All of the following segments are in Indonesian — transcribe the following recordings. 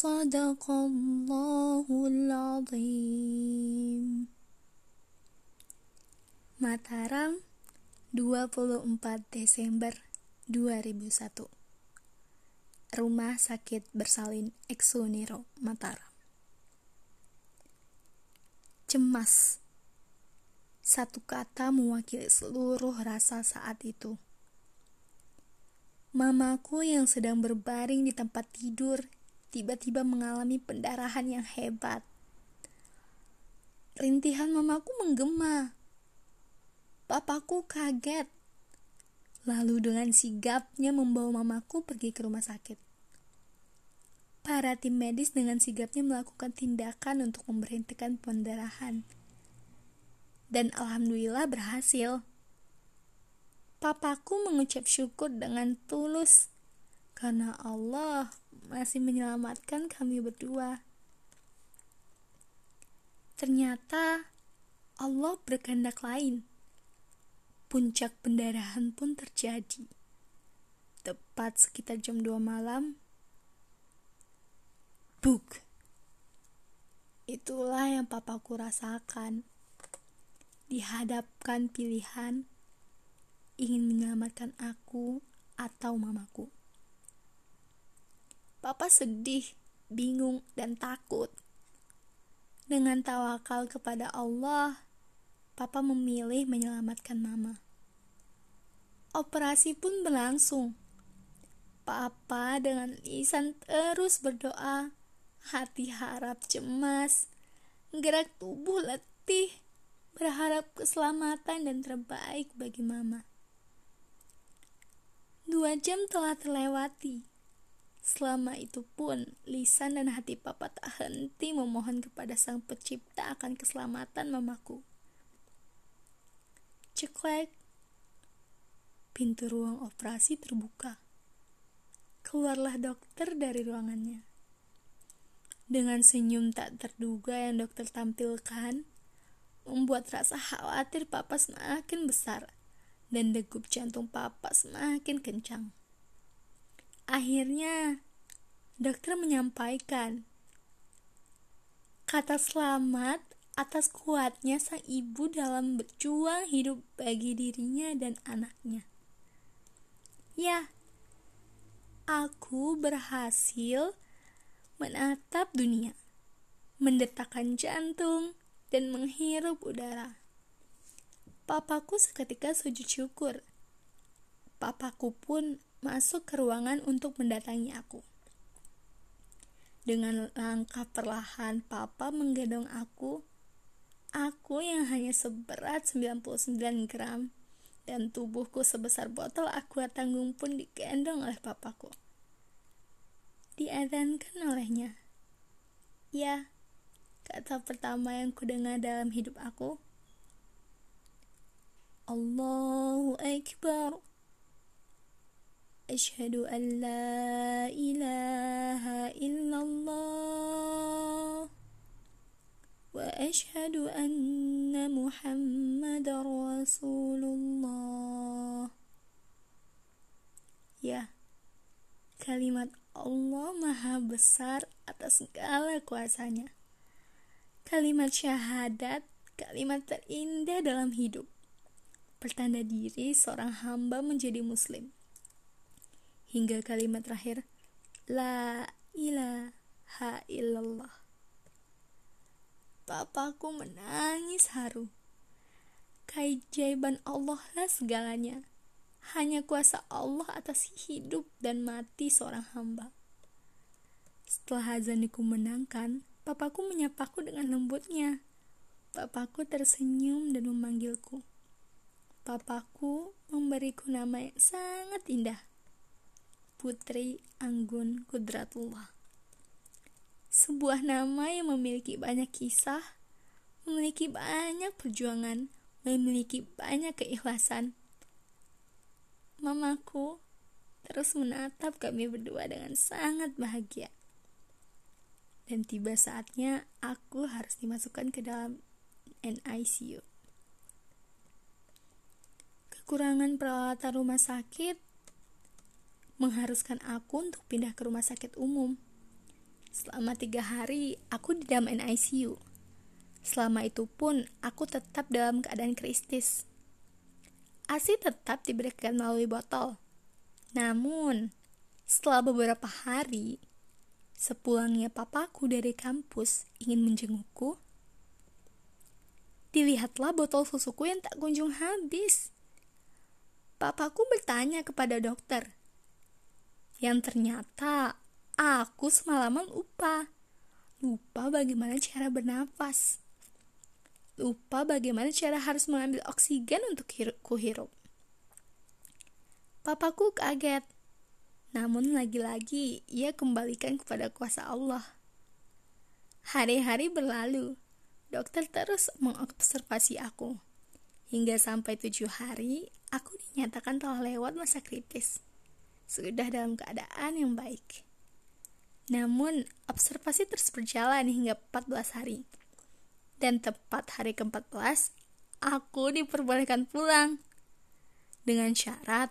Sadaqallahul azim Mataram 24 Desember 2001 Rumah Sakit Bersalin Exonero Mataram. Cemas. Satu kata mewakili seluruh rasa saat itu. Mamaku yang sedang berbaring di tempat tidur tiba-tiba mengalami pendarahan yang hebat. Rintihan mamaku menggema. Papaku kaget. Lalu dengan sigapnya membawa mamaku pergi ke rumah sakit. Para tim medis dengan sigapnya melakukan tindakan untuk memberhentikan pendarahan. Dan alhamdulillah berhasil. Papaku mengucap syukur dengan tulus karena Allah masih menyelamatkan kami berdua. Ternyata Allah berkehendak lain. Puncak pendarahan pun terjadi. Tepat sekitar jam 2 malam. Buk. Itulah yang papaku rasakan. Dihadapkan pilihan ingin menyelamatkan aku atau mamaku. Papa sedih, bingung, dan takut. Dengan tawakal kepada Allah, Papa memilih menyelamatkan Mama. Operasi pun berlangsung. Papa dengan lisan terus berdoa, hati harap cemas, gerak tubuh letih, berharap keselamatan dan terbaik bagi Mama. Dua jam telah terlewati. Selama itu pun, lisan dan hati papa tak henti memohon kepada sang pencipta akan keselamatan mamaku. Ceklek. Pintu ruang operasi terbuka. Keluarlah dokter dari ruangannya. Dengan senyum tak terduga yang dokter tampilkan, membuat rasa khawatir papa semakin besar dan degup jantung papa semakin kencang. Akhirnya, dokter menyampaikan kata selamat atas kuatnya sang ibu dalam berjuang hidup bagi dirinya dan anaknya. Ya, aku berhasil menatap dunia, mendetakkan jantung, dan menghirup udara. Papaku seketika sujud syukur. Papaku pun masuk ke ruangan untuk mendatangi aku. Dengan langkah perlahan, papa menggendong aku. Aku yang hanya seberat 99 gram dan tubuhku sebesar botol aqua tanggung pun digendong oleh papaku. Diadankan olehnya. Ya, kata pertama yang kudengar dalam hidup aku. Allahu Akbar. أشهد أن لا إله إلا الله وأشهد أن محمد رسول الله Ya, kalimat Allah Maha Besar atas segala kuasanya. Kalimat syahadat, kalimat terindah dalam hidup pertanda diri seorang hamba menjadi muslim. Hingga kalimat terakhir, La ilaha illallah. Papaku menangis haru. Keajaiban Allah lah segalanya. Hanya kuasa Allah atas hidup dan mati seorang hamba. Setelah azan dikumandangkan, papaku menyapaku dengan lembutnya. Papaku tersenyum dan memanggilku papaku memberiku nama yang sangat indah. Putri Anggun Kudratullah. Sebuah nama yang memiliki banyak kisah, memiliki banyak perjuangan, memiliki banyak keikhlasan. Mamaku terus menatap kami berdua dengan sangat bahagia. Dan tiba saatnya aku harus dimasukkan ke dalam NICU. Kekurangan peralatan rumah sakit mengharuskan aku untuk pindah ke rumah sakit umum. Selama tiga hari, aku di dalam ICU. Selama itu pun, aku tetap dalam keadaan kritis. ASI tetap diberikan melalui botol. Namun, setelah beberapa hari, sepulangnya papaku dari kampus ingin menjengukku, dilihatlah botol susuku yang tak kunjung habis. Papaku bertanya kepada dokter, yang ternyata Aku semalaman lupa. Lupa bagaimana cara bernafas. Lupa bagaimana cara harus mengambil oksigen untuk ku hirup. Papaku kaget. Namun lagi-lagi ia kembalikan kepada kuasa Allah. Hari-hari berlalu. Dokter terus mengobservasi aku. Hingga sampai tujuh hari, aku dinyatakan telah lewat masa kritis. Sudah dalam keadaan yang baik. Namun, observasi terus berjalan hingga 14 hari. Dan tepat hari ke-14, aku diperbolehkan pulang. Dengan syarat,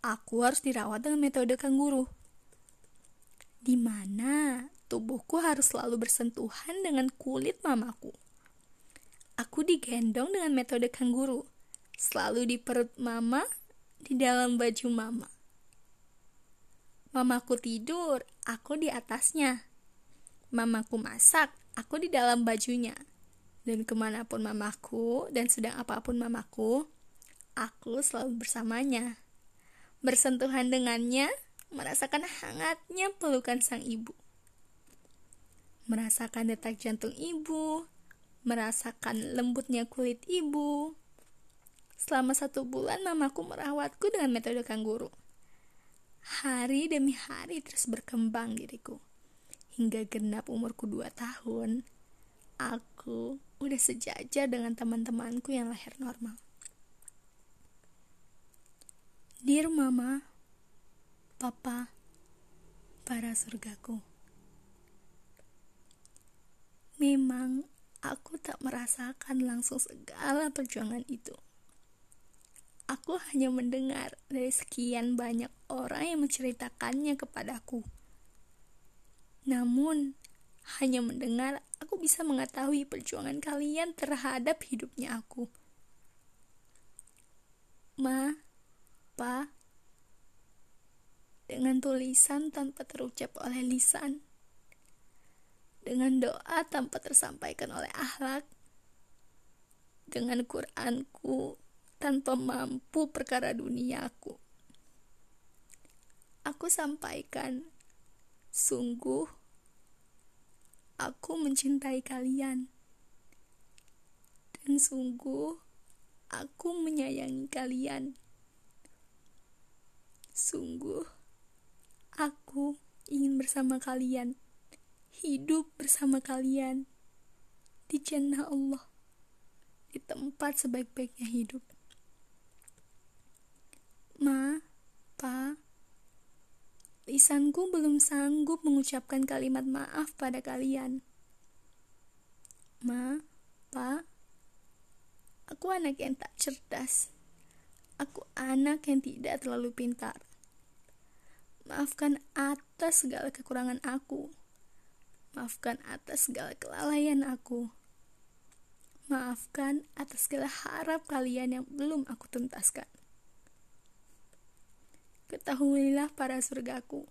aku harus dirawat dengan metode kanguru. Di mana tubuhku harus selalu bersentuhan dengan kulit mamaku. Aku digendong dengan metode kanguru, selalu di perut mama, di dalam baju mama. Mamaku tidur, aku di atasnya. Mamaku masak, aku di dalam bajunya. Dan ke mana pun mamaku dan sedang apa pun mamaku, aku selalu bersamanya. Bersentuhan dengannya, merasakan hangatnya pelukan sang ibu. Merasakan detak jantung ibu, merasakan lembutnya kulit ibu. Selama satu bulan mamaku merawatku dengan metode kangguru. Hari demi hari terus berkembang diriku. Hingga genap umurku dua tahun, aku udah sejajar dengan teman-temanku yang lahir normal. Dear Mama, Papa, para surgaku. Memang aku tak merasakan langsung segala perjuangan itu. Aku hanya mendengar dari sekian banyak orang yang menceritakannya kepadaku. Namun, hanya mendengar aku bisa mengetahui perjuangan kalian terhadap hidupnya aku. Ma, Pa, dengan tulisan tanpa terucap oleh lisan, dengan doa tanpa tersampaikan oleh akhlak, dengan Quranku tanpa mampu perkara duniaku. Aku sampaikan, sungguh aku mencintai kalian, dan sungguh aku menyayangi kalian. Sungguh aku ingin bersama kalian, hidup bersama kalian di jannah Allah, di tempat sebaik-baiknya hidup. Ma, Pa, lisanku belum sanggup mengucapkan kalimat maaf pada kalian. Ma, Pa, aku anak yang tak cerdas. Aku anak yang tidak terlalu pintar. Maafkan atas segala kekurangan aku. Maafkan atas segala kelalaian aku. Maafkan atas segala harap kalian yang belum aku tuntaskan. Ketahuilah para surgaku,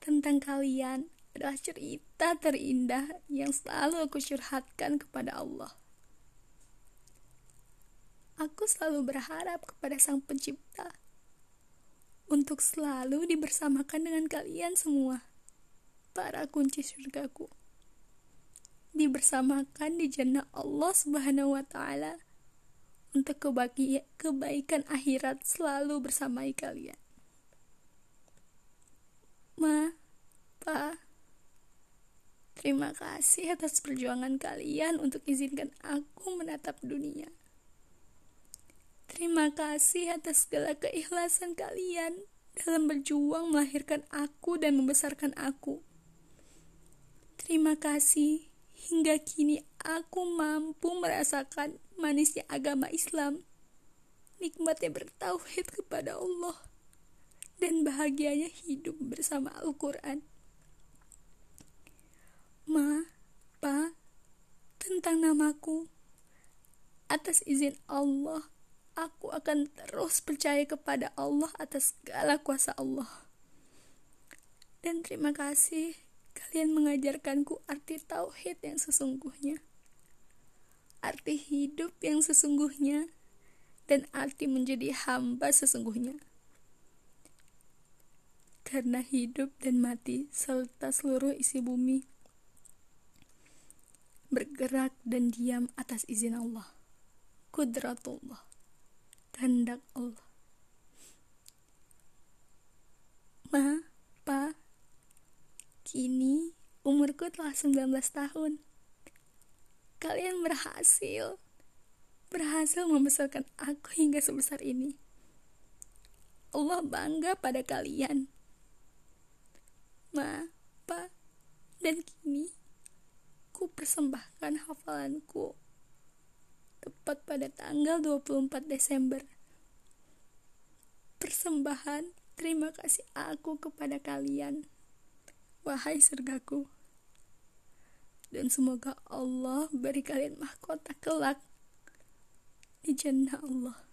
tentang kalian adalah cerita terindah yang selalu aku curhatkan kepada Allah. Aku selalu berharap kepada Sang Pencipta untuk selalu dibersamakan dengan kalian semua, para kunci surgaku. Dibersamakan di jannah Allah Subhanahu wa taala untuk kebaikan akhirat selalu bersamai kalian. Ma, Pa, terima kasih atas perjuangan kalian untuk izinkan aku menatap dunia. Terima kasih atas segala keikhlasan kalian dalam berjuang melahirkan aku dan membesarkan aku. Terima kasih hingga kini aku mampu merasakan manisnya agama Islam, nikmatnya bertauhid kepada Allah, dan bahagianya hidup bersama Al-Quran. Ma, Pa, tentang namaku. Atas izin Allah, aku akan terus percaya kepada Allah atas segala kuasa Allah. Dan terima kasih kalian mengajarkanku arti tauhid yang sesungguhnya. Arti hidup yang sesungguhnya dan arti menjadi hamba sesungguhnya. Karena hidup dan mati serta seluruh isi bumi bergerak dan diam atas izin Allah. Kudratullah. Kehendak Allah. Ma, Pa, kini umurku telah 19 tahun. Kalian berhasil berhasil membesarkan aku hingga sebesar ini. Allah bangga pada kalian. Ma, Pa, dan kini ku persembahkan hafalanku tepat pada tanggal 24 Desember. Persembahan terima kasih aku kepada kalian, wahai surgaku. Dan semoga Allah beri kalian mahkota kelak di jannah Allah